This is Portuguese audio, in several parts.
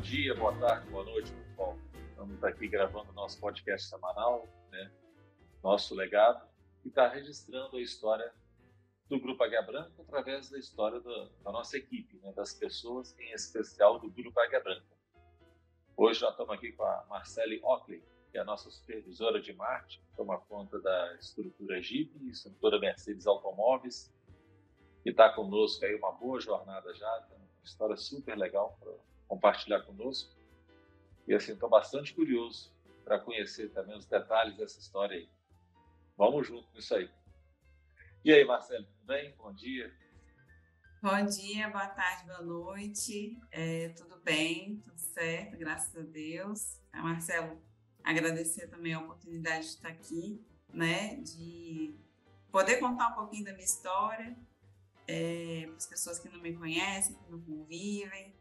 dia, boa tarde, boa noite, pessoal. Estamos aqui gravando nosso podcast semanal, né? Nosso legado, e está registrando a história do Grupo Águia Branca através da história da, da nossa equipe, né? das pessoas, em especial do Grupo Águia Branca. Hoje nós estamos aqui com a Marcele Ockley, que é a nossa supervisora de marketing, toma conta da estrutura Jeep, estrutura Mercedes Automóveis, e está conosco aí uma boa jornada já, uma história super legal para compartilhar conosco. E assim, estou bastante curioso para conhecer também os detalhes dessa história aí. Vamos junto nisso aí. E aí, Marcelo, tudo bem? Bom dia. Bom dia, boa tarde, boa noite. É, tudo bem, tudo certo, graças a Deus. Marcelo, agradecer também a oportunidade de estar aqui, né, de poder contar um pouquinho da minha história é, para as pessoas que não me conhecem, que não convivem.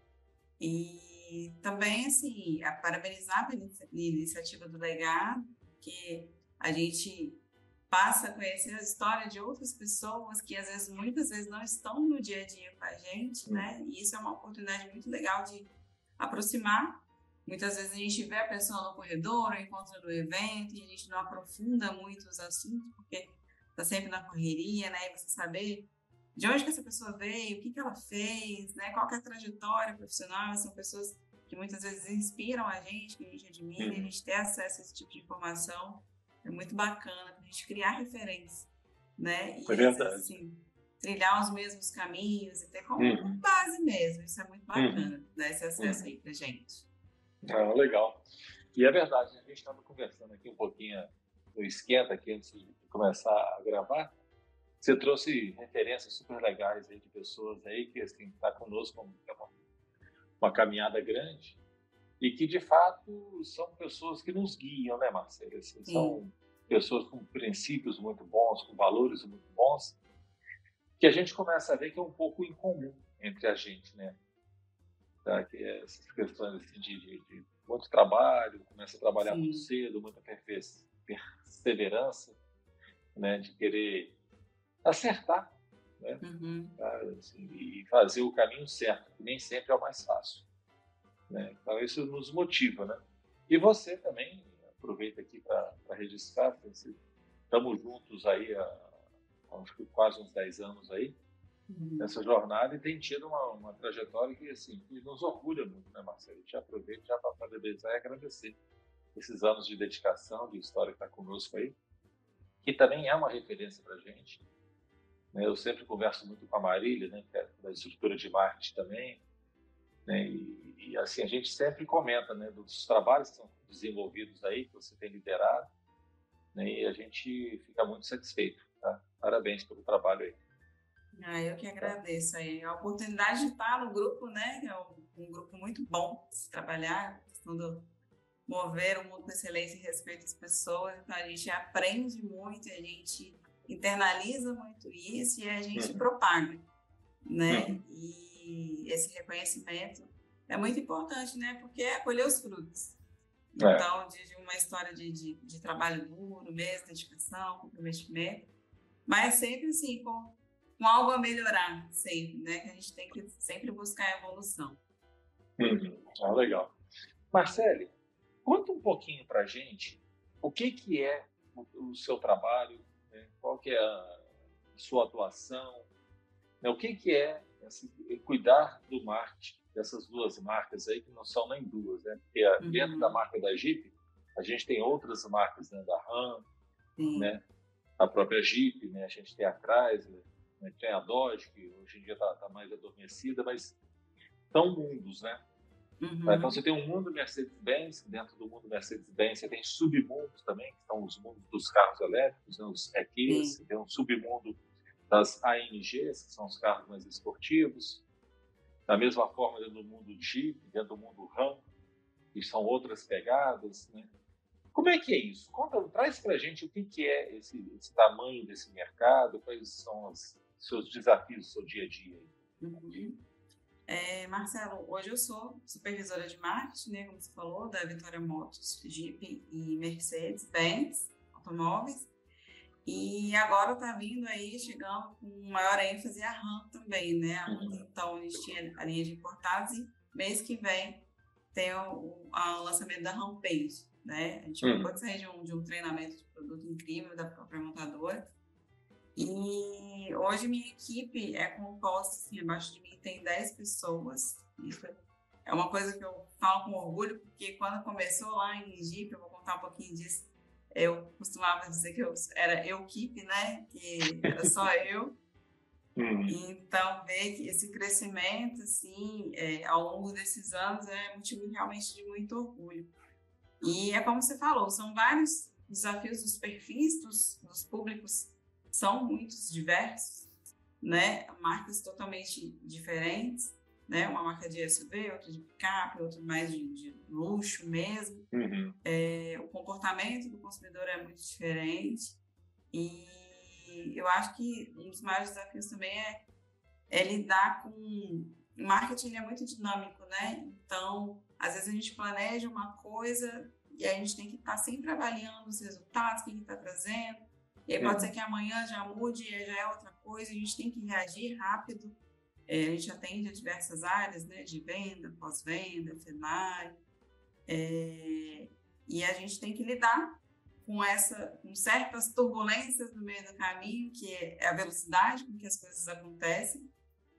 E também, assim, a parabenizar pela iniciativa do legado, que a gente passa a conhecer a história de outras pessoas que às vezes, muitas vezes não estão no dia a dia com a gente, né? E isso é uma oportunidade muito legal de aproximar Muitas vezes a gente vê a pessoa no corredor, ou encontra no evento, e a gente não aprofunda muito os assuntos, porque está sempre na correria, né? E você saber de onde que essa pessoa veio, o que, que ela fez, né? Qual é a trajetória profissional, são pessoas que muitas vezes inspiram a gente, que a gente admira, uhum. e a gente ter acesso a esse tipo de informação é muito bacana, para a gente criar referência, né? E, é verdade. Assim, trilhar os mesmos caminhos e ter como uhum. base mesmo, isso é muito bacana, uhum. dar esse acesso uhum. aí para gente. Ah, legal. E é verdade, a gente estava conversando aqui um pouquinho no esquenta aqui antes de começar a gravar. Você trouxe referências super legais aí de pessoas aí que assim tá conosco uma, uma caminhada grande e que de fato são pessoas que nos guiam, né, Marcelo? Assim, são pessoas com princípios muito bons, com valores muito bons, que a gente começa a ver que é um pouco incomum entre a gente, né? tá? que é essas questões assim, de, de, de, muito trabalho, começa a trabalhar Sim. muito cedo, muita perseverança, né? de querer acertar né? Uhum. Assim, e fazer o caminho certo, que nem sempre é o mais fácil. Né? Então isso nos motiva. Né? E você também, aproveita aqui para registrar, estamos juntos aí há, há quase uns 10 anos aí, uhum. nessa jornada e tem tido uma, uma, trajetória que, assim, que nos orgulha muito, né, Marcelo? A gente aproveita já para parabenizar e agradecer esses anos de dedicação, de história que está conosco aí, que também é uma referência para a gente. Né? Eu sempre converso muito com a Marília, né, que é da estrutura de marketing também, né? E, e, assim a gente sempre comenta, né, dos trabalhos que são desenvolvidos aí, que você tem liderado, né? E a gente fica muito satisfeito. Tá? Parabéns pelo trabalho aí. Ah, eu que agradeço aí. A oportunidade de estar no grupo, né? É um, grupo muito bom de trabalhar, questão do mover o mundo com excelência e respeito às pessoas. Então, a gente aprende muito, a gente internaliza muito isso e a gente uhum. propaga, né? Uhum. E esse reconhecimento é muito importante, né? Porque é colher os frutos. É. Então, de, de, uma história de, de, de trabalho duro mesmo, dedicação, comprometimento, mas sempre assim, com com algo a melhorar sempre, né? Que a gente tem que sempre buscar evolução. Uhum. Ah, legal. Marcele, conta um pouquinho para gente o que que é o, o seu trabalho, né? qual que é a sua atuação, né? o que que é assim, cuidar do marketing dessas duas marcas aí que não são nem duas, né? Porque uhum. dentro da marca da Jeep a gente tem outras marcas, né? Da Ram, né? A própria Jeep, né? A gente tem a Chrysler, né? Tem a Dodge, que hoje em dia está tá mais adormecida, mas são mundos, né? Uhum. Então você tem um mundo Mercedes-Benz, dentro do mundo Mercedes-Benz você tem submundos também, que são os mundos dos carros elétricos, né? os EQs, você tem um submundo das AMGs, que são os carros mais esportivos. Da mesma forma, dentro do mundo Jeep, dentro do mundo Ram, que são outras pegadas, né? Como é que é isso? Conta, traz para a gente o que, que é esse, esse, tamanho desse mercado, quais são as, seus desafios do seu dia a dia? Uhum. É, Marcelo, hoje eu sou supervisora de marketing, né, como você falou, da Vitória Motos, Jeep e Mercedes-Benz Automóveis. E agora está vindo aí, chegando com maior ênfase a RAM também, né? Uhum. Então, a gente tinha a linha de importados e mês que vem tem o, o lançamento da homepage, né? A gente hum. acabou de sair de um, de um treinamento de produto incrível da própria montadora. E hoje minha equipe é composta, assim, abaixo de mim tem 10 pessoas. Isso é uma coisa que eu falo com orgulho, porque quando começou lá em Jeep, eu vou contar um pouquinho disso, eu costumava dizer que eu era eu equipe, né? Que era só eu. Então, ver que esse crescimento, assim, é, ao longo desses anos é motivo realmente de muito orgulho. E é como você falou, são vários desafios dos perfis dos, dos públicos, são muitos diversos, né? Marcas totalmente diferentes, né? Uma marca de SUV, outra de picape, outra mais de, de luxo mesmo. Uhum. É, o comportamento do consumidor é muito diferente e eu acho que um dos maiores desafios também é, é lidar com o marketing é muito dinâmico, né? Então, às vezes a gente planeja uma coisa e a gente tem que estar tá sempre avaliando os resultados, o que está trazendo. E aí pode uhum. ser que amanhã já mude e já é outra coisa, a gente tem que reagir rápido. É, a gente atende a diversas áreas, né, de venda, pós-venda, FENAI, é, e a gente tem que lidar com essa, com certas turbulências no meio do caminho, que é a velocidade com que as coisas acontecem.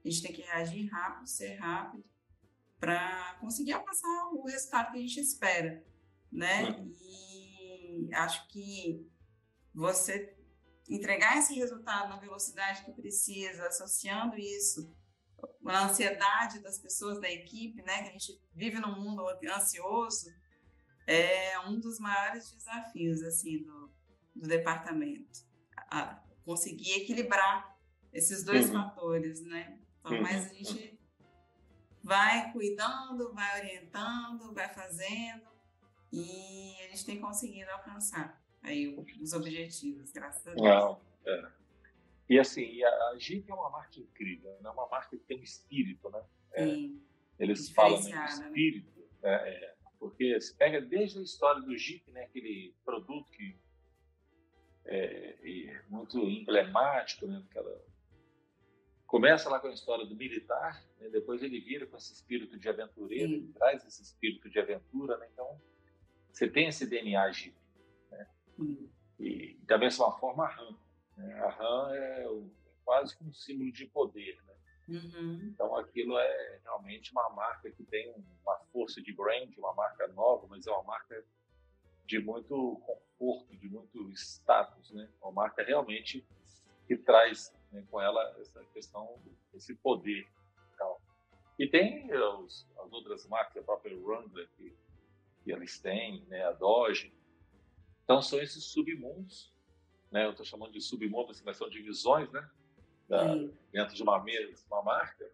A gente tem que reagir rápido, ser rápido, para conseguir alcançar o resultado que a gente espera, né? E acho que você entregar esse resultado na velocidade que precisa, associando isso a ansiedade das pessoas da equipe, né? Que a gente vive num mundo ansioso, é um dos maiores desafios assim do, do departamento. A conseguir equilibrar esses dois uhum. fatores, né? Então, uhum. mas a gente vai cuidando, vai orientando, vai fazendo e a gente tem conseguido alcançar aí os objetivos, graças a Deus. Não, é. E assim, a Jeep é uma marca incrível, é né? uma marca que tem um espírito, né? É, Sim. Eles falam né? espírito, né? É, porque se pega desde a história do Jeep, né? Aquele produto que é, é muito emblemático, né? Aquela... Começa lá com a história do militar, né? depois ele vira com esse espírito de aventureiro, Sim. ele traz esse espírito de aventura, né? Então, você tem esse DNA Jeep, né? E, da mesma forma a RAM. Né? A RAM é o, quase um símbolo de poder. Né? Uhum. Então, aquilo é realmente uma marca que tem uma força de brand, uma marca nova, mas é uma marca de muito conforto, de muito status, né? Uma marca realmente que traz né, com ela essa questão, esse poder. Tal. E tem os, as outras marcas, a própria Wrangler, que, que eles têm, né? a Dodge. Então, são esses submundos né? Eu estou chamando de submundo, assim, mas são divisões, né? Da, dentro de uma mesma uma marca.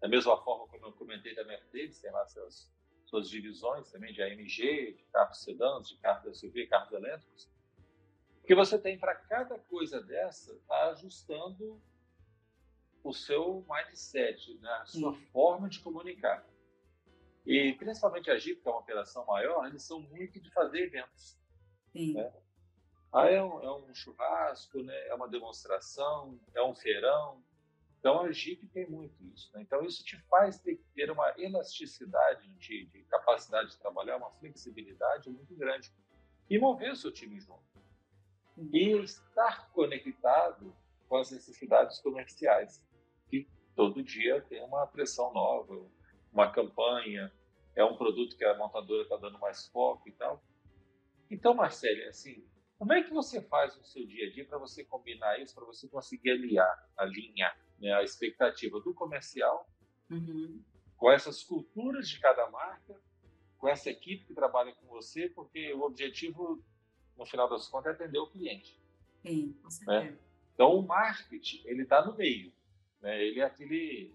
Da mesma forma como eu comentei da Mercedes, tem lá seus, suas divisões também de AMG, de carros sedãs, de carros SUV, carros elétricos. Que você tem para cada coisa dessa está ajustando o seu mindset, né? a sua Sim. forma de comunicar. E principalmente a Jeep, que é uma operação maior, eles são muito de fazer eventos. Sim. Né? Ah, é um, é um churrasco, né? é uma demonstração, é um feirão. Então, a Jeep tem muito isso. Né? Então, isso te faz ter, ter uma elasticidade de, de, capacidade de trabalhar, uma flexibilidade muito grande. E mover o seu time junto. E estar conectado com as necessidades comerciais, que todo dia tem uma pressão nova, uma campanha, é um produto que a montadora está dando mais foco e tal. Então, Marcelo, assim, como é que você faz no seu dia a dia para você combinar isso, para você conseguir aliar, alinhar né, a expectativa do comercial uhum. com essas culturas de cada marca, com essa equipe que trabalha com você, porque o objetivo, no final das contas, é atender o cliente. Sim, com né? certeza. Né? Então, o marketing, ele está no meio. Né? Ele é aquele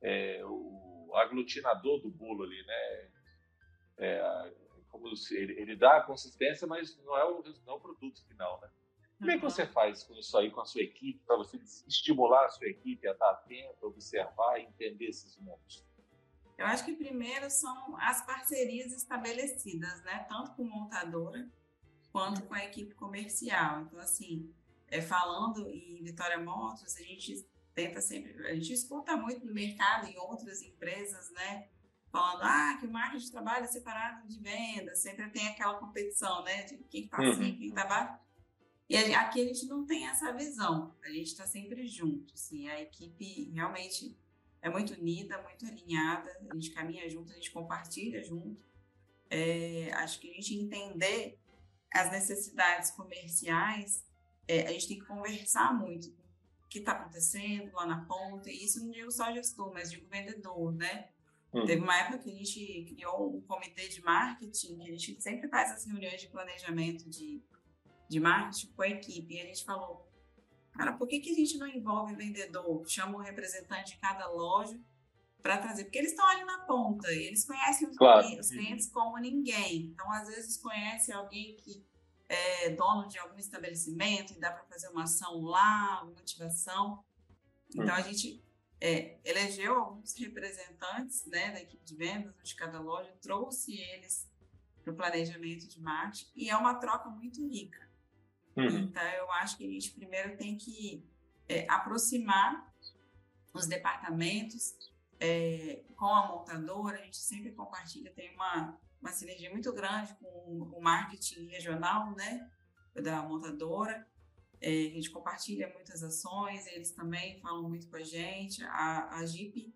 é, o aglutinador do bolo ali, né? É, ele, ele dá a consistência, mas não é o, não é o produto final, né? Como é que você faz com isso aí com a sua equipe, para você estimular a sua equipe a estar atenta, observar e entender esses mundos? Eu acho que primeiro são as parcerias estabelecidas, né? Tanto com montadora quanto com a equipe comercial. Então, assim, é, falando em Vitória Motors, a gente tenta sempre, a gente escuta muito no mercado, em outras empresas, né? Falando ah, que o marketing trabalha separado de venda, sempre tem aquela competição, né? De quem está assim, uhum. quem está abaixo. E aqui a gente não tem essa visão, a gente está sempre junto, assim, a equipe realmente é muito unida, muito alinhada, a gente caminha junto, a gente compartilha junto. É, acho que a gente entender as necessidades comerciais, é, a gente tem que conversar muito o que está acontecendo lá na ponta, e isso não digo só gestor, mas digo vendedor, né? Uhum. Teve uma época que a gente criou um comitê de marketing, que a gente sempre faz as reuniões de planejamento de, de marketing com a equipe, e a gente falou, cara, por que, que a gente não envolve vendedor? Chama o um representante de cada loja para trazer, porque eles estão ali na ponta, eles conhecem os, claro. clientes, os clientes como ninguém. Então, às vezes, conhece alguém que é dono de algum estabelecimento e dá para fazer uma ação lá, uma ativação. Então, a gente é, elegeu alguns representantes né, da equipe de vendas de cada loja, trouxe eles para o planejamento de marketing e é uma troca muito rica. Uhum. Então, eu acho que a gente primeiro tem que é, aproximar os departamentos é, com a montadora, a gente sempre compartilha, tem uma, uma sinergia muito grande com o marketing regional né, da montadora. É, a gente compartilha muitas ações, eles também falam muito com a gente. A, a Jeep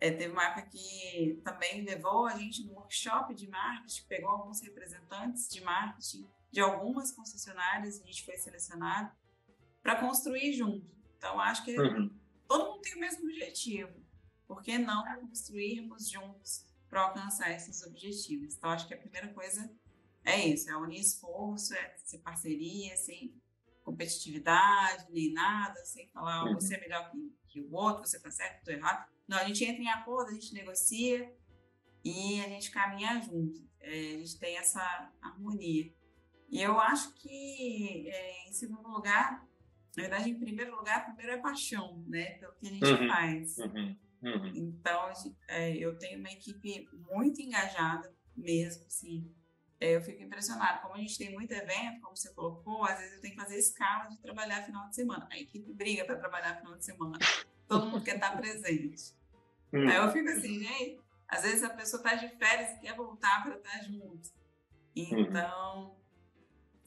é, teve uma época que também levou a gente no workshop de marketing, pegou alguns representantes de marketing de algumas concessionárias, a gente foi selecionado para construir junto. Então, acho que uhum. todo mundo tem o mesmo objetivo. Por que não construirmos juntos para alcançar esses objetivos? Então, acho que a primeira coisa é isso: é unir esforço, é ser parceria, assim, competitividade, nem nada, sem falar uhum. você é melhor que, que o outro, você está certo, estou errado. Não, a gente entra em acordo, a gente negocia e a gente caminha junto. É, a gente tem essa harmonia. E eu acho que, é, em segundo lugar, na verdade, em primeiro lugar, primeiro é paixão, né, pelo que a gente uhum. faz. Uhum. uhum. Então, é, eu tenho uma equipe muito engajada mesmo, assim, eu fico impressionada. Como a gente tem muito evento, como você colocou, às vezes eu tenho que fazer escala de trabalhar final de semana. A equipe briga para trabalhar final de semana. Todo mundo quer estar presente. Hum. Aí eu fico assim, gente, às vezes a pessoa está de férias e quer voltar para estar junto. Então,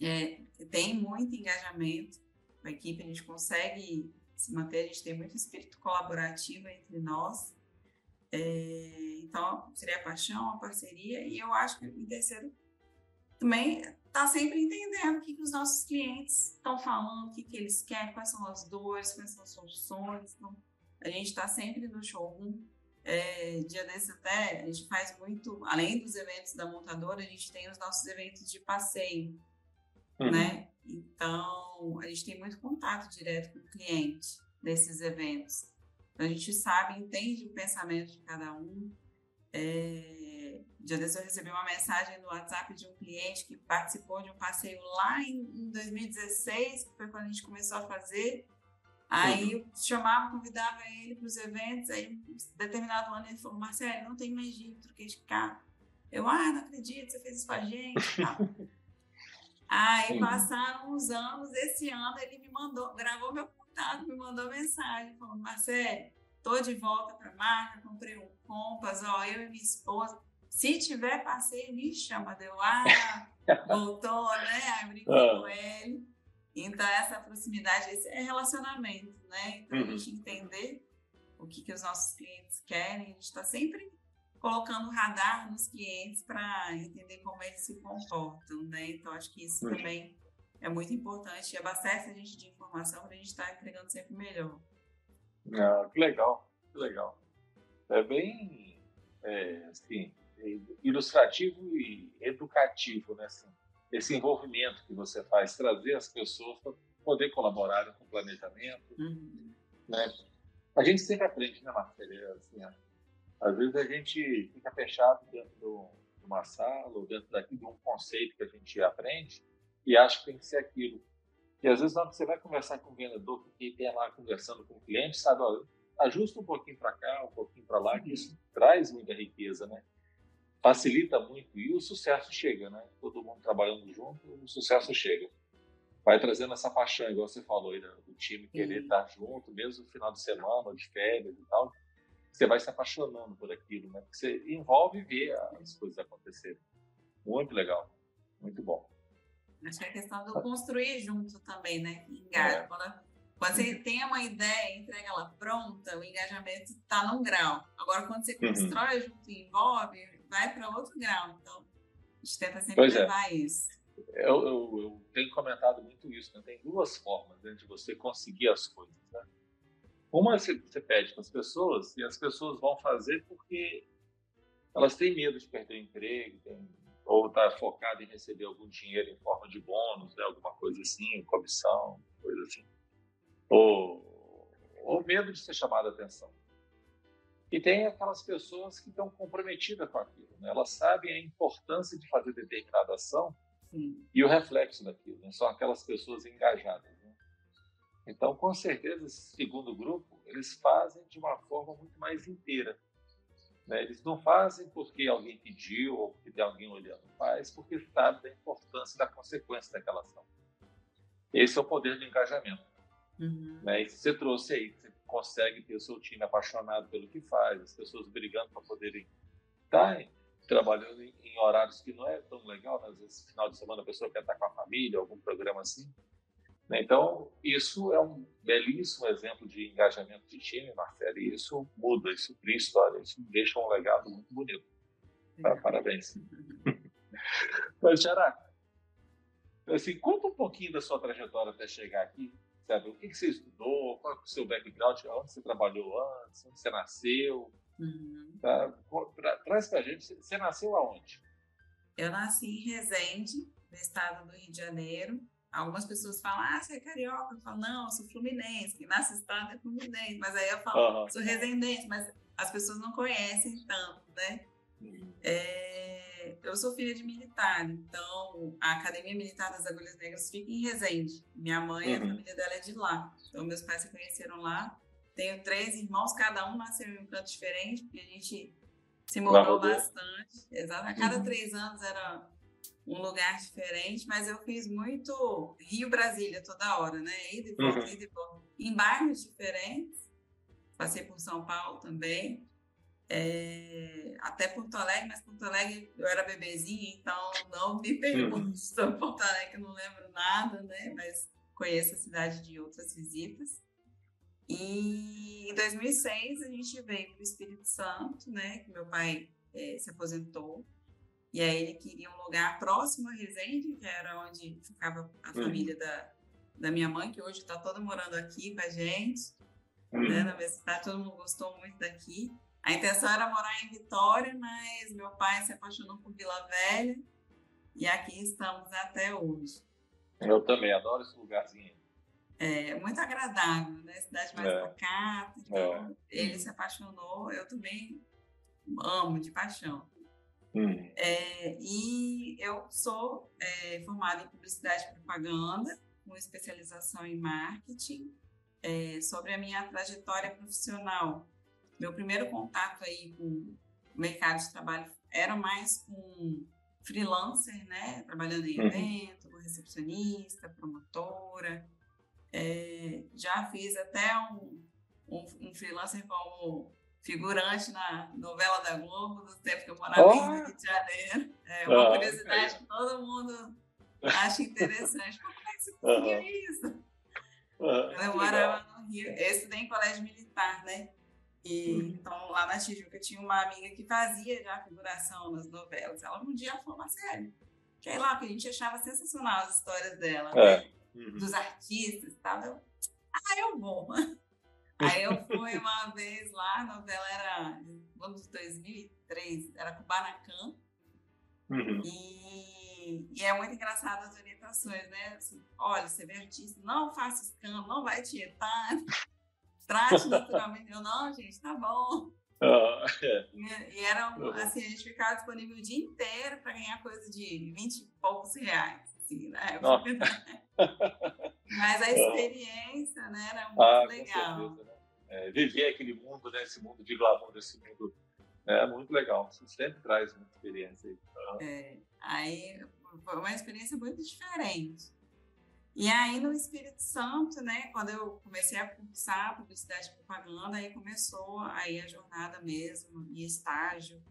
é, tem muito engajamento com a equipe, a gente consegue se manter, a gente tem muito espírito colaborativo entre nós. É, então, seria a paixão, a parceria, e eu acho que em terceiro também está sempre entendendo o que, que os nossos clientes estão falando, o que, que eles querem, quais são as dores, quais são as soluções. Então, a gente está sempre no showroom. É, dia desse até, a gente faz muito, além dos eventos da montadora, a gente tem os nossos eventos de passeio, uhum. né? Então, a gente tem muito contato direto com o cliente desses eventos. Então, a gente sabe, entende o pensamento de cada um. É, dia desse eu recebi uma mensagem no WhatsApp de um cliente que participou de um passeio lá em, em 2016, que foi quando a gente começou a fazer. Aí eu chamava, convidava ele para os eventos, aí em determinado ano ele falou, Marcelo, não tem mais jeito, troquei de carro. Eu, ah, não acredito, você fez isso com a gente. Aí passaram uns anos, esse ano ele me mandou, gravou meu contato, me mandou mensagem, falou, Marcelo, tô de volta para a marca, comprei um Compass, ó, eu e minha esposa, se tiver passeio, me chama. Deu, ah, voltou, né? Aí brinquei ah. com ele. Então, essa proximidade, esse é relacionamento, né? Então, uhum. a gente entender o que, que os nossos clientes querem, a gente está sempre colocando radar nos clientes para entender como eles se comportam, né? Então, acho que isso uhum. também é muito importante e abastece a gente de informação para a gente estar tá entregando sempre melhor. Ah, que legal, que legal. É bem, é, assim, ilustrativo e educativo né, esse envolvimento que você faz, trazer as pessoas para poder colaborar com o planejamento. Uhum. Né? A gente sempre aprende, né, Marcelo? Assim, às vezes a gente fica fechado dentro de uma sala ou dentro daqui de um conceito que a gente aprende e acha que tem que ser aquilo. E às vezes, na hora que você vai conversar com o vendedor, que está lá conversando com o cliente, sabe, ó, ajusta um pouquinho para cá, um pouquinho para lá, que isso traz muita riqueza, né? Facilita muito e o sucesso chega, né? Todo mundo trabalhando junto, o sucesso chega. Vai trazendo essa paixão, igual você falou aí, né? do time querer estar junto, mesmo no final de semana, de férias e tal. você vai se apaixonando por aquilo, né? Porque você envolve ver as coisas acontecerem. Muito legal, muito bom. Acho que é a questão do construir junto também, né? Engaja. É. Quando, você tem uma ideia, entrega ela pronta, o engajamento está num grau. Agora, quando você uhum. constrói uhum. junto e envolve, vai para outro grau. Então, a gente tenta sempre pois é. levar é. isso. Eu, eu, eu, tenho comentado muito isso, né? Tem duas formas né, de você conseguir as coisas, né? Uma você, você pede para as pessoas e as pessoas vão fazer porque elas têm medo de perder o emprego, ou está focado em receber algum dinheiro em forma de bônus, né? alguma coisa assim, comissão, coisa assim. Ou, ou medo de ser chamado a atenção. E tem aquelas pessoas que estão comprometidas com aquilo. Né? Elas sabem a importância de fazer determinada ação Sim. e o reflexo daquilo. Né? São aquelas pessoas engajadas. Né? Então, com certeza, esse segundo grupo, eles fazem de uma forma muito mais inteira. Né? Eles não fazem porque alguém pediu ou porque tem alguém olhando. Faz porque sabe da importância da consequência daquela ação. Esse é o poder do engajamento. Uhum. Né? E você trouxe aí, você consegue ter o seu time apaixonado pelo que faz, as pessoas brigando para poderem estar trabalhando em, em, horários que não é tão legal, né? às vezes final de semana a pessoa quer estar com a família, algum programa assim. Né? Então, isso é um belíssimo exemplo de engajamento de time, Marcelo, e isso muda, isso cria história, isso deixa um legado muito bonito. Tá? Parabéns. Mas, Tiara, assim, conta um pouquinho da sua trajetória até chegar aqui, sabe? O que, que você estudou? Qual é o seu background? Onde você trabalhou antes? Onde você nasceu? Uhum. Tá? Pra, traz pra gente. Você nasceu aonde? Eu nasci em Resende, no estado do Rio de Janeiro. Algumas pessoas falam, ah, você é carioca. Eu falo, não, eu sou fluminense. Quem nasce no estado é fluminense. Mas aí eu falo, uhum. sou resendense. Mas as pessoas não conhecem tanto, né? Uhum. É eu sou filha de militar, então a Academia Militar das Agulhas Negras fica em Resende. Minha mãe, uhum. a família dela é de lá. Então meus pais se conheceram lá. Tenho três irmãos, cada um nasceu em um canto diferente, porque a gente se mudou bastante. Exato. A cada uhum. três anos era um lugar diferente, mas eu fiz muito Rio-Brasília toda hora, né? Ida e volta, uhum. ida e volta. Em bairros diferentes. Passei por São Paulo também é, até Porto Alegre, mas Porto Alegre eu era bebezinha, então não me pergunte sobre Porto Alegre, não lembro nada, né? Mas conheço a cidade de outras visitas. E em 2006 a gente veio para o Espírito Santo, né? Que meu pai é, se aposentou. E aí ele queria um lugar próximo a Resende, que era onde ficava a uhum. família da, da minha mãe, que hoje está toda morando aqui com a gente, uhum. né? Na mesma cidade, todo mundo gostou muito daqui. A intenção era morar em Vitória, mas meu pai se apaixonou por Vila Velha e aqui estamos até hoje. Eu também adoro esse lugarzinho. É muito agradável, né? Cidade mais é. pacata. Então, é. ele se apaixonou, eu também amo de paixão. Hum. É, e eu sou é, formada em publicidade e propaganda, com especialização em marketing. É, sobre a minha trajetória profissional, meu primeiro contato aí com o mercado de trabalho era mais com freelancer, né? Trabalhando em uhum. evento, como recepcionista, promotora. É, já fiz até um, um, um, freelancer como figurante na novela da Globo, do tempo que eu morava oh. em Rio de Janeiro. É uma ah, curiosidade que todo mundo acha interessante. Como é que você conseguiu uhum. isso? Uhum. Eu morava no Rio, eu estudei em colégio militar, né? E, uhum. então, lá na Tijuca, tinha uma amiga que fazia já figuração nas novelas. Ela um dia falou, sério, quer ir lá? Porque a gente achava sensacional as histórias dela, é. né? uhum. dos artistas e tal. Eu, ah, eu vou. Aí eu fui uma vez lá, a novela era vamos 2003, era Kubanacan. Uhum. E, e, é muito engraçado as orientações, né? Assim, olha, você vê artista, não faça escândalo, não vai tietar. Trate naturalmente. Eu, não, gente, tá bom. Ah, é. e, e, era, assim, a gente ficava disponível o dia inteiro para ganhar coisa de 20 e poucos reais. Assim, né? Mas a experiência né, era muito ah, legal. Certeza, né? é, viver aquele mundo, né, esse mundo de glamour, esse mundo é muito legal. Isso sempre traz muita experiência. Aí. É, aí foi uma experiência muito diferente. E aí, no Espírito Santo, né, quando eu comecei a cursar publicidade e propaganda, aí começou aí a jornada mesmo, e estágio.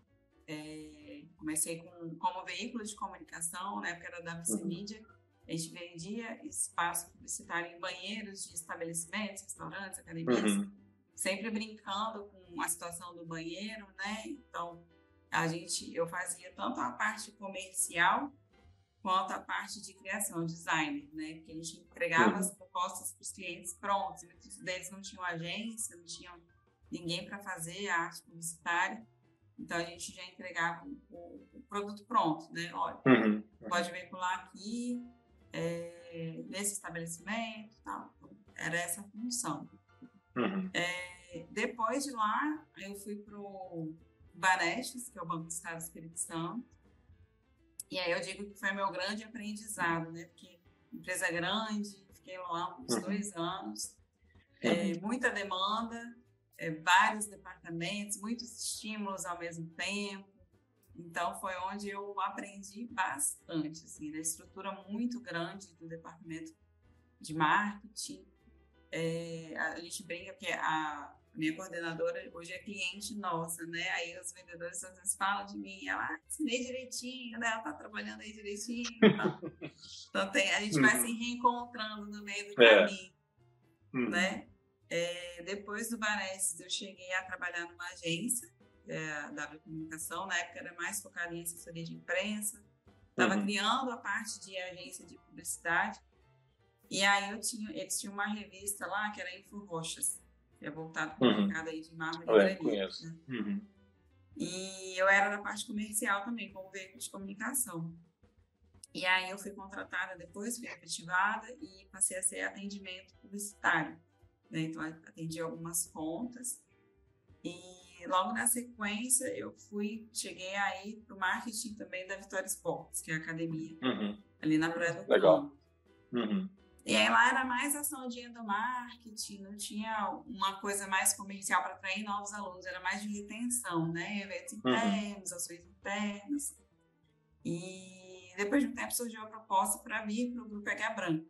É, comecei com, como veículo de comunicação, na época era da WC uhum. Mídia. A gente vendia espaço publicitário em banheiros de estabelecimentos, restaurantes, academias, uhum. sempre brincando com a situação do banheiro, né? Então, a gente, eu fazia tanto a parte comercial quanto a parte de criação, design, né? Porque a gente entregava as propostas para os clientes prontos. Muitos deles não tinham agência, não tinham ninguém para fazer a arte publicitária. Então a gente já entregava o, o produto pronto, né? Olha, uhum. pode veicular aqui, é, nesse estabelecimento, tal. Então, era essa a função. Uhum. É, depois de lá, eu fui para o Banestes, que é o Banco do Estado do Espírito Santo e aí eu digo que foi meu grande aprendizado, né? Porque empresa grande, fiquei lá uns uhum. dois anos, é, muita demanda, é, vários departamentos, muitos estímulos ao mesmo tempo. Então foi onde eu aprendi bastante, assim, na né? estrutura muito grande do departamento de marketing. É, a gente brinca que a minha coordenadora hoje é cliente nossa, né? Aí os vendedores às vezes falam de mim, ela ah, ensinei direitinho, né? Ela tá trabalhando aí direitinho. Então, então tem, a gente vai uhum. se reencontrando no meio do é. caminho, uhum. né? É, depois do Banestes, eu cheguei a trabalhar numa agência, é, a W Comunicação, na época era mais focada em assessoria de imprensa. Estava uhum. criando a parte de agência de publicidade. E aí eu tinha, eles tinham uma revista lá que era Info Roxas é voltado para o uhum. mercado aí de mármore e granito. conheço. Né? Uhum. E eu era da parte comercial também, como veículo de comunicação. E aí eu fui contratada depois, fui efetivada e passei a ser atendimento publicitário. Né? Então, atendi algumas contas. E logo na sequência, eu fui, cheguei aí para o marketing também da Vitória Esportes, que é a academia, uhum. ali na Praia do Legal. Uhum. E aí lá era mais ação de endomarketing, não tinha uma coisa mais comercial para atrair novos alunos, era mais de retenção, né? Eventos uhum. internos, uhum. ações internas. E depois de um tempo surgiu a proposta para vir para o Grupo H Branco,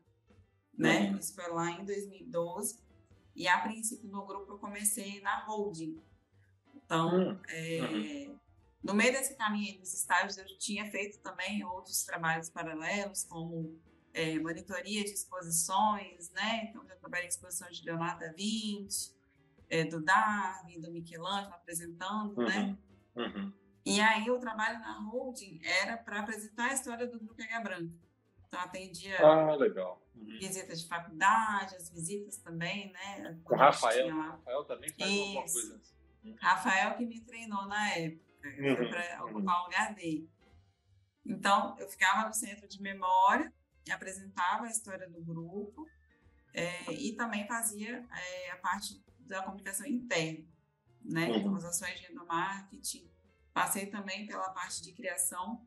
né? Uhum. Isso foi lá em 2012. E a princípio no grupo eu comecei na holding. Então, uhum. É, no meio desse caminho dos estágios, eu tinha feito também outros trabalhos paralelos, como é, monitoria de exposições, né? Então, já trabalhei em exposições de Leonardo da Vinci, é, do Darwin, do Michelangelo apresentando, né? uhum, né? Uhum. E aí o trabalho na holding era para apresentar a história do Grupo H Branca. Então, atendia ah, legal. Uhum. visitas de faculdade, as visitas também, né? O Rafael. Rafael também faz Isso. alguma coisa assim. Rafael que me treinou na época, uhum. para ocupar o lugar dele. Então, eu ficava no centro de memória apresentava a história do grupo é, e também fazia é, a parte da comunicação interna, né? Uhum. Então, as ações de endomarketing. Passei também pela parte de criação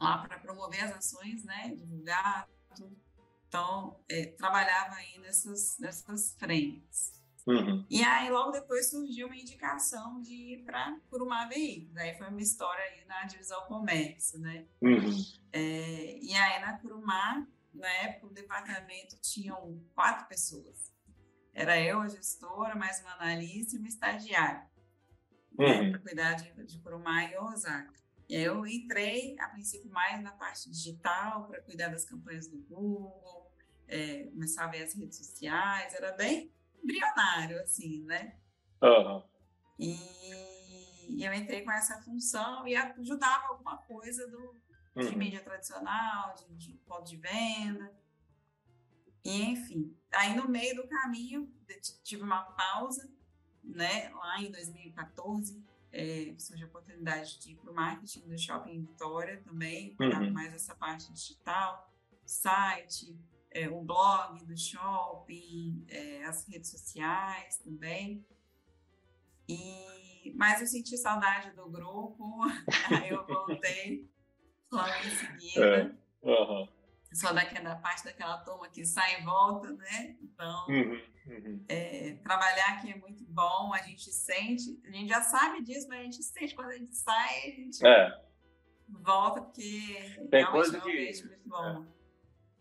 lá para promover as ações, né? Divulgar tudo. Então, é, trabalhava aí nessas, nessas frentes. Uhum. E aí, logo depois, surgiu uma indicação de ir para Curumá Veículos. Aí foi uma história aí na divisão comércio, né? Uhum. É, e aí, na Curumá, na época, o departamento tinham quatro pessoas. Era eu, a gestora, mais uma analista e uma estagiária. Né, uhum. Para cuidar de, de Curumá e Osaka. E aí eu entrei, a princípio, mais na parte digital, para cuidar das campanhas do Google, é, começar a ver as redes sociais. Era bem embrionário, assim, né? Uhum. E eu entrei com essa função e ajudava alguma coisa do, de uhum. mídia tradicional, de, de ponto de venda. E, enfim, aí no meio do caminho tive uma pausa, né? Lá em 2014, é, surgiu a oportunidade de ir para o marketing do Shopping Vitória também, uhum. mais essa parte digital, site, é, o blog do shopping, é, as redes sociais também. E, mas eu senti saudade do grupo, aí eu voltei logo em seguida. É. Uhum. Só daquela parte daquela turma que sai e volta, né? Então, uhum, uhum. É, trabalhar aqui é muito bom, a gente sente, a gente já sabe disso, mas a gente sente quando a gente sai, a gente é. volta, porque Tem coisa que, muito bom.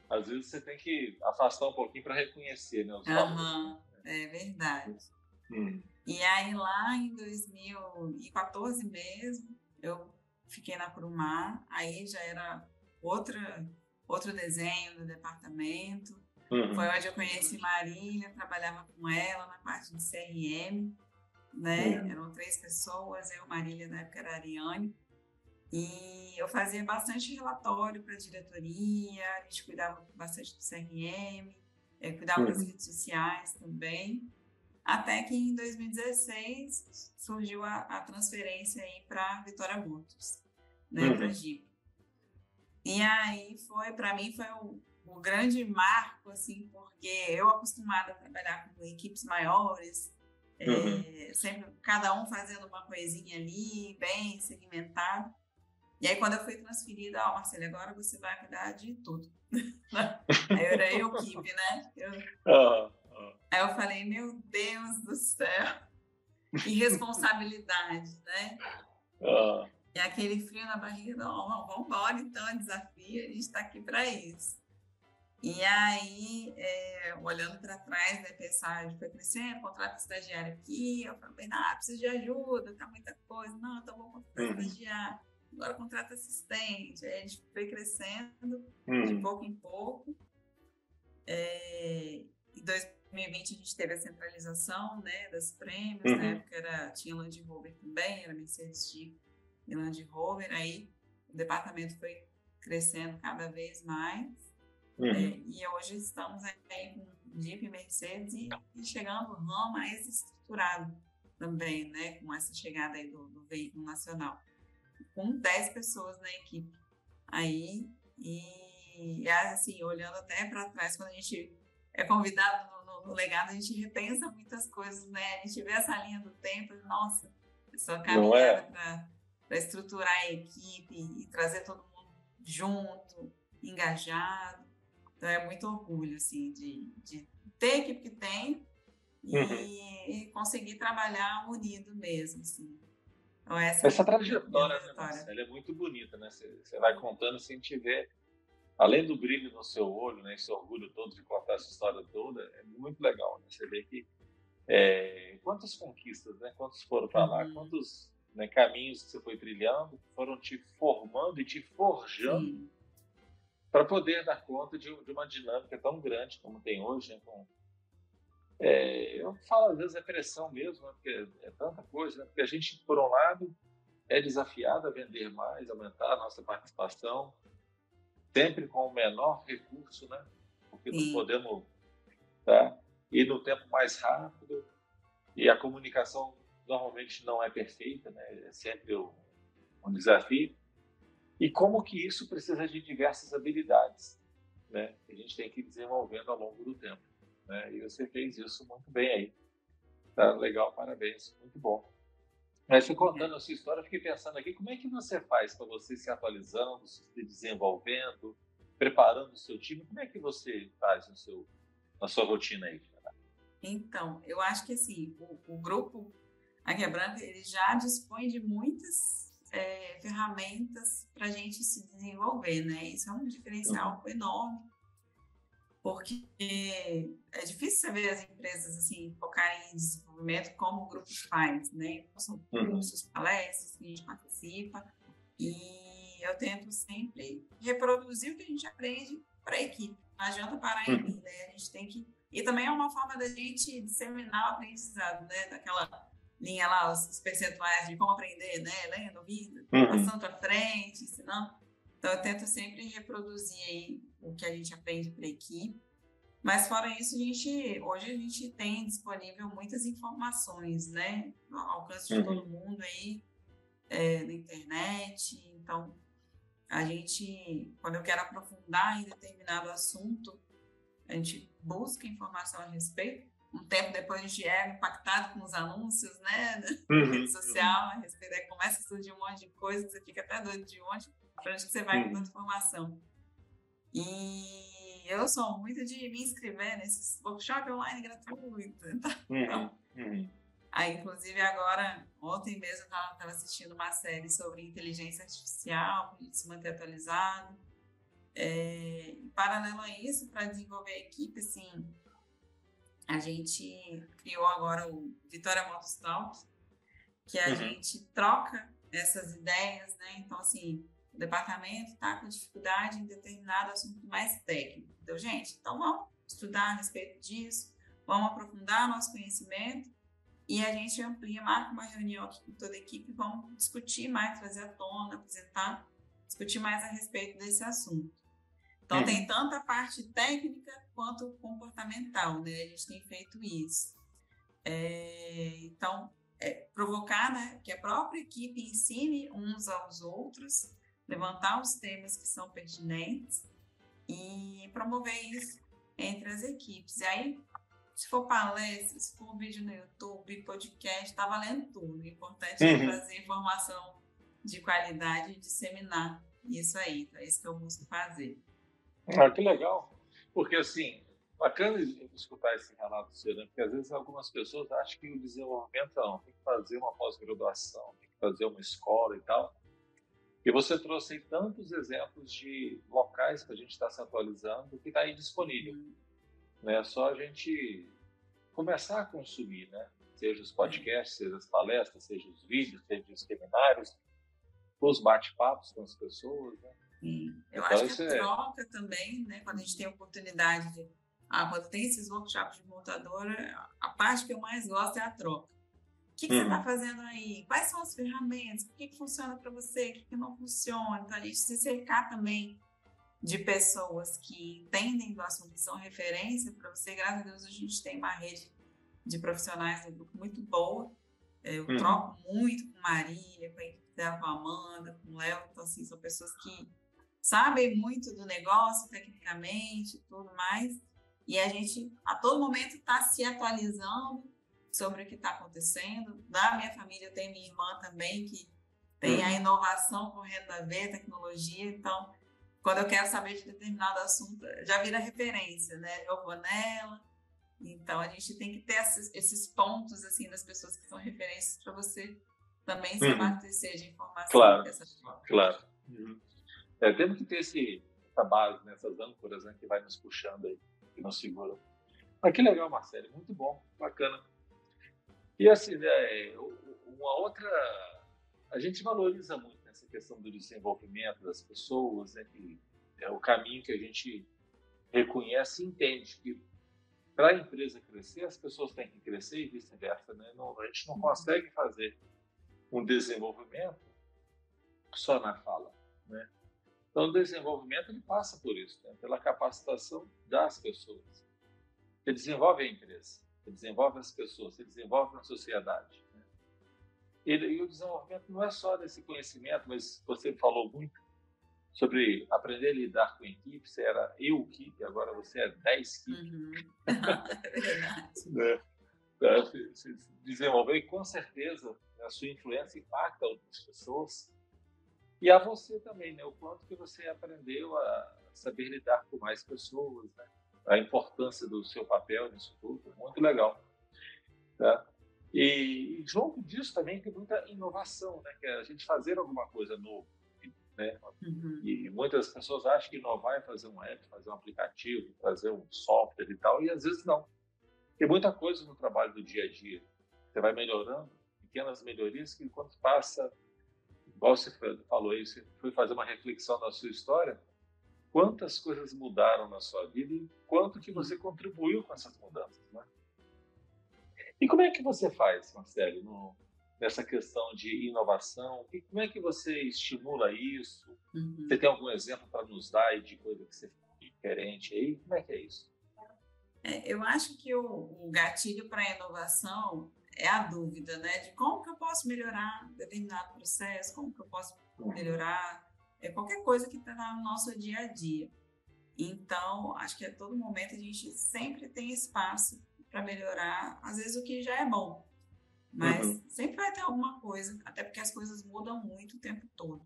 Às vezes você tem que afastar um pouquinho para reconhecer, né? Os uhum, é verdade. Hum. E aí lá em 2014 mesmo, eu fiquei na Curumá, aí já era outra, outro desenho do departamento. Uhum. Foi onde eu conheci Marília, trabalhava com ela na parte de CRM, né? Uhum. Eram três pessoas, eu, Marília, na época era Ariane. E eu fazia bastante relatório para a diretoria, a gente cuidava bastante do CRM, cuidava uhum. das redes sociais também. Até que em 2016 surgiu a, a transferência aí para Vitória Motors, né, uhum. para Jeep. E aí foi, para mim, foi o, o, grande marco, assim, porque eu acostumada a trabalhar com equipes maiores, é, uhum. é, sempre cada um fazendo uma coisinha ali, bem segmentado. E aí, quando eu fui transferida, ó, oh, Marcelo, agora você vai cuidar de tudo. aí eu era eu, equipe, né? Eu. Aí eu falei, meu Deus do céu, que responsabilidade, né? E aquele frio na barriga, não, vamos embora então, é desafio, a gente está aqui para isso. E aí, é, olhando para trás, né, pensar, foi crescendo, contrato estagiário aqui, eu falei, ah, preciso de ajuda, tá muita coisa, não, então vou contratar uhum. estagiário, agora contrato assistente, aí a gente foi crescendo uhum. de pouco em pouco. É, e dois, 2020 a gente teve a centralização né, das prêmios, uhum. na época era, tinha Land Rover também, era Mercedes Jeep e Land Rover, aí o departamento foi crescendo cada vez mais uhum. é, e hoje estamos aí com Jeep e Mercedes e, e chegando no mais estruturado também, né, com essa chegada aí do, do veículo nacional, com 10 pessoas na equipe aí e assim, olhando até para trás, quando a gente é convidado no legado, a gente repensa muitas coisas, né? A gente vê essa linha do tempo e, nossa, essa caminhada é? para estruturar a equipe e trazer todo mundo junto, engajado. Então, é muito orgulho, assim, de, de ter a equipe que tem e, uhum. conseguir trabalhar unido mesmo, assim. Então, essa, essa é trajetória, né, ela é muito bonita, né? Você, vai contando sem te ver além do brilho no seu olho, né, esse orgulho todo de contar essa história toda, é muito legal. Né? Você vê que é, quantas conquistas, né, quantos foram para lá, uhum. quantos né, caminhos que você foi trilhando foram te formando e te forjando para poder dar conta de, de, uma dinâmica tão grande como tem hoje. Né, com, é, eu falo às vezes é pressão mesmo, né, porque é tanta coisa, né, porque a gente, por um lado, é desafiado a vender mais, aumentar a nossa participação, sempre com o menor recurso, né? Porque não podemos tá? ir no tempo mais rápido e a comunicação normalmente não é perfeita, né? É sempre um, um desafio. E como que isso precisa de diversas habilidades, né? Que a gente tem que ir desenvolvendo ao longo do tempo, né? E você fez isso muito bem aí. Tá legal, parabéns, muito bom. Mas você contando a sua história, eu fiquei pensando aqui, como é que você faz para você se atualizando, se desenvolvendo, preparando o seu time? Como é que você faz no seu, na sua rotina aí? Então, eu acho que assim, o, o grupo Águia Branca, ele já dispõe de muitas é, ferramentas para a gente se desenvolver, né? Isso é um diferencial uhum. enorme porque é difícil você ver as empresas assim focarem em desenvolvimento como o grupo faz, né? São uhum. cursos, palestras que a gente participa e eu tento sempre reproduzir o que a gente aprende para a equipe. Não adianta parar em mim, né? A gente tem que e também é uma forma da gente disseminar o aprendizado, né? Daquela linha lá, os percentuais de como aprender, né? Lendo, ouvindo, uhum. passando para frente, ensinando. Então, eu tento sempre reproduzir aí o que a gente aprende para a equipe. Mas fora isso, a gente, hoje a gente tem disponível muitas informações, né? Ao alcance de uhum. todo mundo aí, é, na internet. Então, a gente, quando eu quero aprofundar em determinado assunto, a gente busca informação a respeito. Um tempo depois a gente é impactado com os anúncios, né? Na uhum. rede social, a respeito, aí começa a surgir um monte de coisa, que você fica até doido de onde, para onde você vai com tanta informação. E eu sou muito de me inscrever nesses workshops online gratuitos. Então, uhum, uhum. Aí, inclusive, agora, ontem mesmo, eu estava assistindo uma série sobre inteligência artificial, para se manter atualizado. É, em paralelo a isso, para desenvolver a equipe, assim, a gente criou agora o Vitória Motos Talk, que a uhum. gente troca essas ideias, né? Então, assim, o departamento está com dificuldade em determinado assunto mais técnico. Então, gente, então vamos estudar a respeito disso, vamos aprofundar nosso conhecimento e a gente amplia, marca uma reunião aqui com toda a equipe, vamos discutir mais, trazer à tona, apresentar, discutir mais a respeito desse assunto. Então, tem tanto a parte técnica quanto comportamental, né? A gente tem feito isso. É, então, é, provocar né, que a própria equipe ensine uns aos outros, levantar os temas que são pertinentes e promover isso entre as equipes. E aí, se for palestra, se for vídeo no YouTube, podcast, está valendo tudo. O importante é uhum. é trazer informação de qualidade e disseminar isso aí. Então, é isso que eu busco fazer. Ah, que legal. Porque, assim, bacana escutar esse relato seu, né? Porque às vezes algumas pessoas acham que o desenvolvimento não, tem que fazer uma pós-graduação, tem que fazer uma escola e tal. E você trouxe aí tantos exemplos de locais que a gente está se atualizando que está aí disponível. Né? É só a gente começar a consumir, né? Seja os podcasts, seja as palestras, seja os vídeos, seja os seminários, os bate-papos com as pessoas, né? Sim. Eu então, acho que a é... troca também, né? Quando a gente tem a oportunidade de. Ah, quando tem esses workshops de montadora, a parte que eu mais gosto é a troca. O que, que uhum. você está fazendo aí? Quais são as ferramentas? O que, que funciona para você? O que, que não funciona? Então, a gente se cercar também de pessoas que entendem do assunto, que são referência para você. Graças a Deus, a gente tem uma rede de profissionais do grupo muito boa. Eu uhum. troco muito com Marília, com a equipe dela, com a Amanda, com o Léo. Então, assim, são pessoas que sabem muito do negócio, tecnicamente tudo mais. E a gente, a todo momento, está se atualizando sobre o que está acontecendo. Da minha família, tenho minha irmã também, que tem a uhum. inovação correndo a ver, tecnologia. Então, quando eu quero saber de determinado assunto, já vira referência, né? Eu vou nela. Então, a gente tem que ter esses, esses pontos, assim, das pessoas que são referências para você também se uhum. abastecer de informação. Claro, claro. Uhum. É, temos que ter esse, essa base, né, essas âncoras né, que vai nos puxando aí, que nos seguram. Mas que legal, Marcelo, muito bom, bacana. E assim, né, uma outra. A gente valoriza muito essa questão do desenvolvimento das pessoas, né, que é o caminho que a gente reconhece e entende que para a empresa crescer, as pessoas têm que crescer e vice-versa. Né? Não, a gente não uhum. consegue fazer um desenvolvimento só na fala. Né? Então, o desenvolvimento ele passa por isso, né? pela capacitação das pessoas. Você desenvolve a empresa, você desenvolve as pessoas, você desenvolve a sociedade. Né? E, e, o desenvolvimento não é só desse conhecimento, mas você falou muito sobre aprender a lidar com equipes. Você era eu equipe, agora você é 10 equipes. Uhum. é né? Você desenvolveu e com certeza a sua influência impacta outras pessoas e a você também, né? O quanto que você aprendeu a saber lidar com mais pessoas, né? A importância do seu papel nisso tudo, muito legal. Tá? E, junto disso também tem muita inovação, né? Que é a gente fazer alguma coisa nova, né? Uhum. E muitas pessoas acham que inovar é fazer um app, fazer um aplicativo, fazer um software e tal, e às vezes não. Tem muita coisa no trabalho do dia a dia. Você vai melhorando, pequenas melhorias que quando passa igual você falou aí, você foi fazer uma reflexão na sua história, quantas coisas mudaram na sua vida e quanto que você contribuiu com essas mudanças, né? E como é que você faz, Marcelo, no, nessa questão de inovação? E como é que você estimula isso? Uhum. Você tem algum exemplo para nos dar de coisa que você fez diferente aí? Como é que é isso? É, eu acho que o, o gatilho para a inovação é a dúvida, né? De como que eu posso melhorar determinado processo, como que eu posso melhorar é, qualquer coisa que está no nosso dia a dia. Então, acho que a todo momento a gente sempre tem espaço para melhorar, às vezes o que já é bom, mas uhum. sempre vai ter alguma coisa, até porque as coisas mudam muito o tempo todo,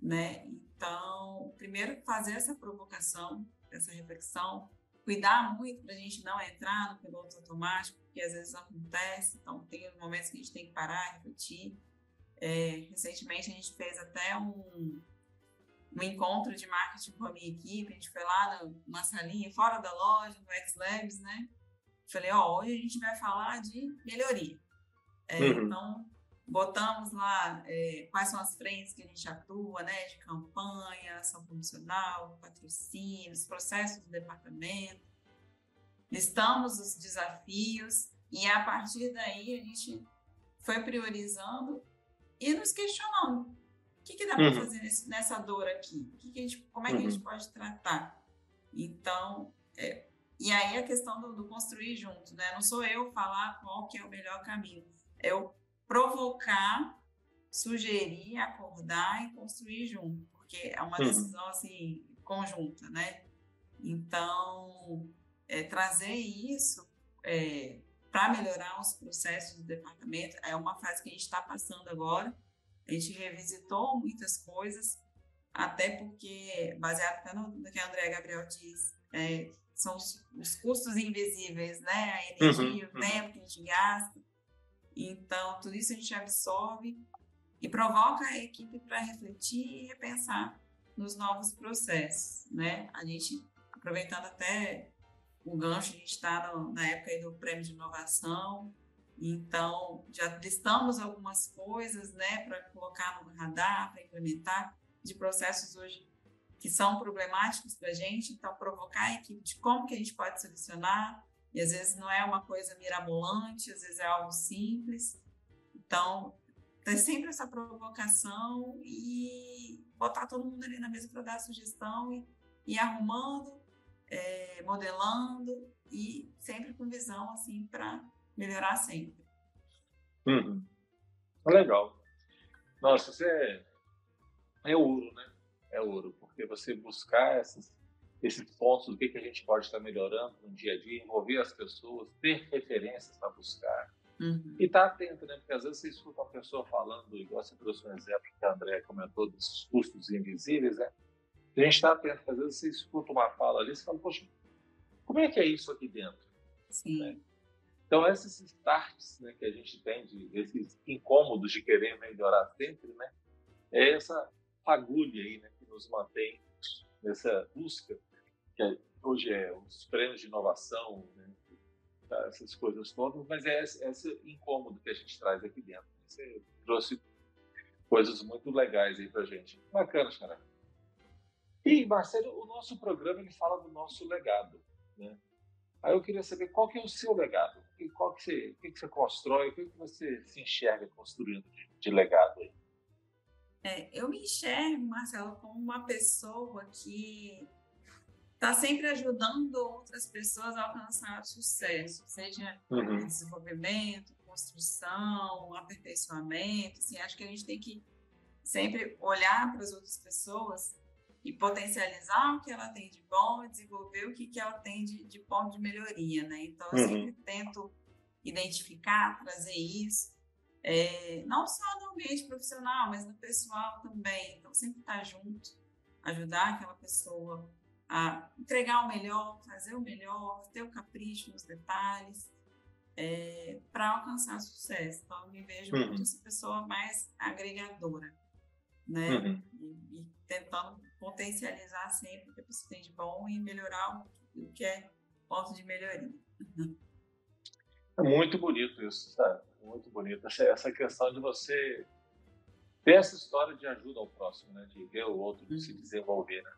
né? Então, primeiro fazer essa provocação, essa reflexão, cuidar muito para a gente não entrar no piloto automático, porque às vezes acontece, então tem momentos que a gente tem que parar, refletir. É, recentemente a gente fez até um, um encontro de marketing com a minha equipe, a gente foi lá numa salinha fora da loja, no X-Labs, né? Falei, ó, hoje a gente vai falar de melhoria. É, uhum. Então, botamos lá é, quais são as frentes que a gente atua, né? De campanha, ação promocional, patrocínios, processos do departamento. Listamos os desafios e a partir daí a gente foi priorizando e nos questionando. O que, que dá para uhum. fazer nesse, nessa dor aqui? Que que gente, como é que uhum. a gente uhum. pode tratar? Então, é, e aí a questão do, do, construir junto, né? Não sou eu falar qual que é o melhor caminho. É eu provocar, sugerir, acordar e construir junto. Porque é uma uhum. decisão, assim, conjunta, né? Então, é, trazer isso é, para melhorar os processos do departamento. É uma fase que a gente está passando agora. A gente revisitou muitas coisas, até porque, baseado até no, no que a André Gabriel diz, é, são os, os, custos invisíveis, né? A energia, uhum, o tempo que a gente gasta. Então, tudo isso a gente absorve e provoca a equipe para refletir e repensar nos novos processos, né? A gente, aproveitando até o gancho, a gente está na época do prêmio de inovação, então já listamos algumas coisas né, para colocar no radar, para implementar, de processos hoje que são problemáticos para a gente, então provocar a equipe de como que a gente pode solucionar, e às vezes não é uma coisa mirabolante, às vezes é algo simples, então tem sempre essa provocação e botar todo mundo ali na mesa para dar sugestão e ir arrumando é, modelando e sempre com visão assim para melhorar sempre. Uhum. Legal. Nossa, você é, é ouro, né? É ouro, porque você buscar esses, esses pontos do que, que a gente pode estar melhorando no dia a dia, envolver as pessoas, ter referências para buscar. Uhum. E estar tá atento, né? Porque às vezes você escuta uma pessoa falando, igual você trouxe um exemplo que a André comentou dos custos invisíveis, né? a gente está atento, às vezes você escuta uma fala ali e fala, poxa, como é que é isso aqui dentro? Sim. Né? Então, esses starts né, que a gente tem, de, esses incômodos de querer melhorar sempre, né, é essa fagulha aí né, que nos mantém nessa busca, que é, hoje é os prêmios de inovação, né, tá, essas coisas todas, mas é esse, esse, incômodo que a gente traz aqui dentro. Você trouxe coisas muito legais aí para gente. Bacana, cara. E, Marcelo, o nosso programa ele fala do nosso legado. Né? Aí eu queria saber qual que é o seu legado, e qual que você, o que, que você constrói, o que, que você se enxerga construindo de, de legado aí. É, eu me enxergo, Marcelo, como uma pessoa que está sempre ajudando outras pessoas a alcançar sucesso, seja uhum. desenvolvimento, construção, aperfeiçoamento. Assim, acho que a gente tem que sempre olhar para as outras pessoas e potencializar o que ela tem de bom e desenvolver o que, que ela tem de, de ponto de melhoria, né? Então, eu uhum. sempre tento identificar, trazer isso, é, não só no ambiente profissional, mas no pessoal também. Então, sempre estar junto, ajudar aquela pessoa a entregar o melhor, fazer o melhor, ter o capricho nos detalhes, é, para alcançar sucesso. Então, eu me vejo uhum. muito essa pessoa mais agregadora, né? Uhum. E, e tentando potencializar sempre o que a pessoa tem de bom e melhorar o que é ponto de melhoria. É muito bonito isso, sabe? Muito bonito. Essa questão de você ter essa história de ajuda ao próximo, né? De ver o outro uhum. se desenvolver, né?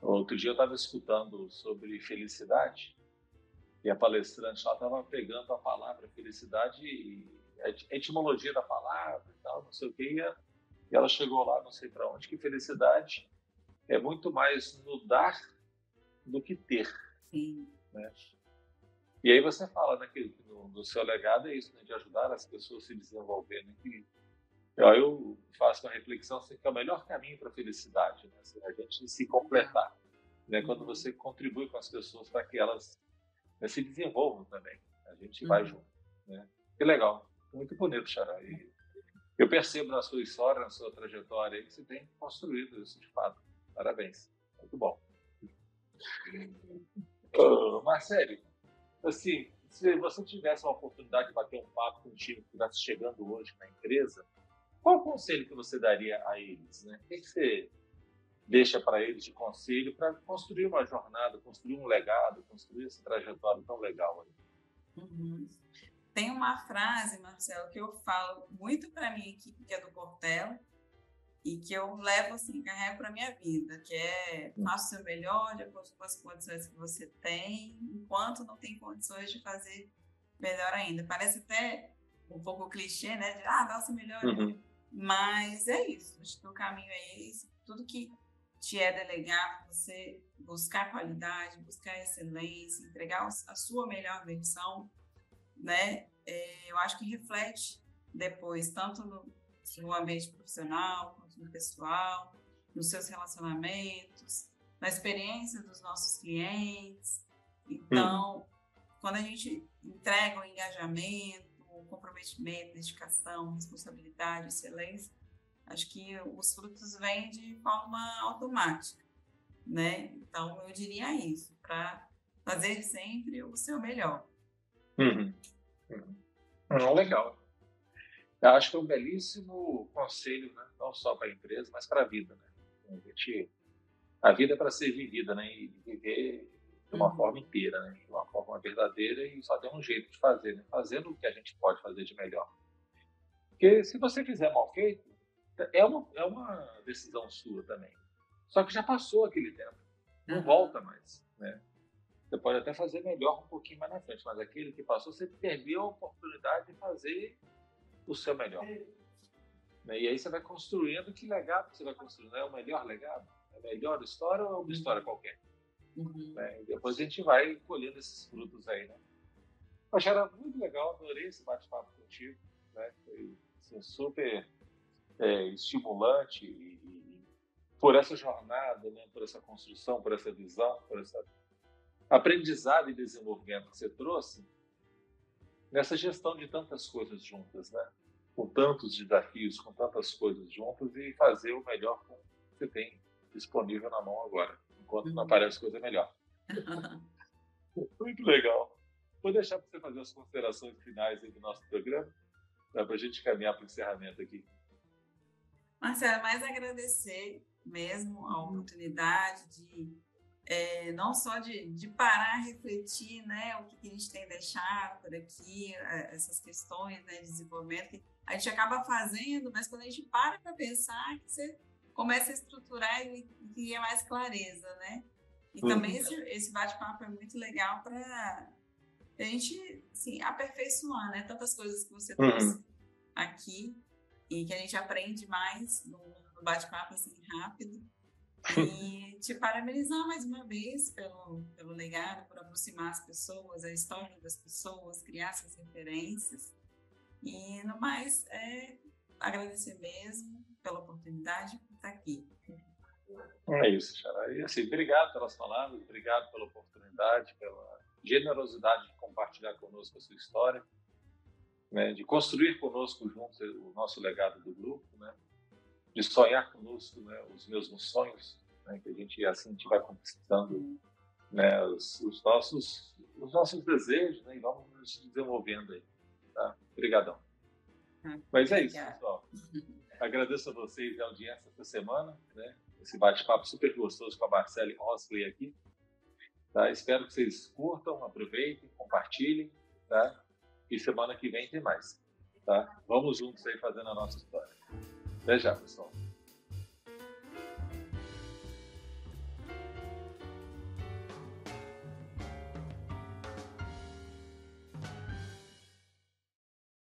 Outro dia eu estava escutando sobre felicidade e a palestrante lá estava pegando a palavra felicidade e a etimologia da palavra e tal, não sei o que, e ela chegou lá, não sei para onde, que felicidade é muito mais no dar do que ter. Sim. Né? E aí você fala né, que no, no seu legado é isso, né, de ajudar as pessoas a se desenvolverem. Né, eu, eu faço uma reflexão assim, que é o melhor caminho para a felicidade, né, assim, a gente se completar. Né, quando uhum. você contribui com as pessoas para que elas né, se desenvolvam também. A gente uhum. vai junto. Né? Que legal. Muito bonito, Xará. E eu percebo na sua história, na sua trajetória, que você tem construído isso de fato. Parabéns. Muito bom. Uh, Marcelo, assim, se você tivesse uma oportunidade de bater um papo com um time que estivesse chegando hoje na empresa, qual o conselho que você daria a eles? Né? O que, você, deixa para eles de conselho para construir uma jornada, construir um legado, construir essa trajetória tão legal aí. Uhum. Tem uma frase, Marcelo, que eu falo muito para minha equipe, que é do Portela, e que eu levo assim, carrego para minha vida, que é faça o seu melhor de acordo com as condições que você tem, enquanto não tem condições de fazer melhor ainda. Parece até um pouco clichê, né? De, ah, dá o seu melhor. Uhum. Mas é isso, acho que o caminho é esse. Tudo que te é delegado, você buscar qualidade, buscar excelência, entregar a sua melhor versão, né? É, eu acho que reflete depois, tanto no, no ambiente profissional, quanto no pessoal, nos seus relacionamentos, na experiência dos nossos clientes. Então, hum. quando a gente entrega o engajamento, o comprometimento, dedicação, responsabilidade, excelência, acho que os frutos vêm de forma automática, né? Então, eu diria isso, para fazer sempre o seu melhor. Uhum. Uhum. legal. Eu acho que é um belíssimo conselho, né? não só para a empresa, mas para a vida. Né? A, gente, a vida é para ser vivida né? e viver de uma uhum. forma inteira, né? de uma forma verdadeira e só tem um jeito de fazer, né? fazendo o que a gente pode fazer de melhor. Porque se você fizer mal feito, é uma, é uma decisão sua também. Só que já passou aquele tempo, não uhum. volta mais. Né? Você pode até fazer melhor um pouquinho mais na frente, mas aquele que passou, você perdeu a oportunidade de fazer o seu melhor. Né? E aí você vai construindo que legado você vai construindo. É o melhor legado? É a melhor história ou é uma uhum. história qualquer? Uhum. Né? Depois a gente vai colhendo esses frutos aí, né? Poxa, era muito legal, adorei esse bate-papo contigo, né? Foi assim, super é, estimulante e, e, por essa jornada, né? Por essa construção, por essa visão, por esse aprendizado e desenvolvimento que você trouxe, nessa gestão de tantas coisas juntas, né? Com tantos desafios, com tantas coisas juntas e fazer o melhor que você tem disponível na mão agora, enquanto não uhum. aparece coisa melhor. Muito legal. Vou deixar para você fazer as considerações finais do nosso programa, para a gente caminhar para o encerramento aqui. Marcelo, mais agradecer mesmo a oportunidade de é, não só de, de parar, refletir, né, o que, que, a gente tem deixado por aqui, é, essas questões né, de desenvolvimento, que a gente acaba fazendo, mas quando a gente para para pensar, que você começa a estruturar e cria mais clareza, né? E uhum. também esse, esse bate-papo é muito legal para a gente, assim, aperfeiçoar, né? Tantas coisas que você uhum. trouxe aqui e que a gente aprende mais no, no bate-papo, assim, rápido. E te parabenizar mais uma vez pelo, pelo legado, por aproximar as pessoas, a história das pessoas, criar essas referências. E, no mais, é agradecer mesmo pela oportunidade de estar aqui. É isso, Xará. E assim, obrigado pelas palavras, obrigado pela oportunidade, pela generosidade de compartilhar conosco a sua história, né, de construir conosco juntos o nosso legado do grupo, né, de sonhar conosco né, os mesmos sonhos, né, que a gente assim a gente vai conquistando né, os, os, nossos os nossos desejos né, e vamos nos desenvolvendo aí. Tá? Obrigadão. Hum, Mas é isso, pessoal. Agradeço a vocês a audiência essa semana, né? Esse bate-papo super gostoso com a Marcele Osley aqui. Tá? Espero que vocês curtam, aproveitem, compartilhem, tá? E semana que vem tem mais, tá? Vamos juntos aí fazendo a nossa história. Até já, pessoal.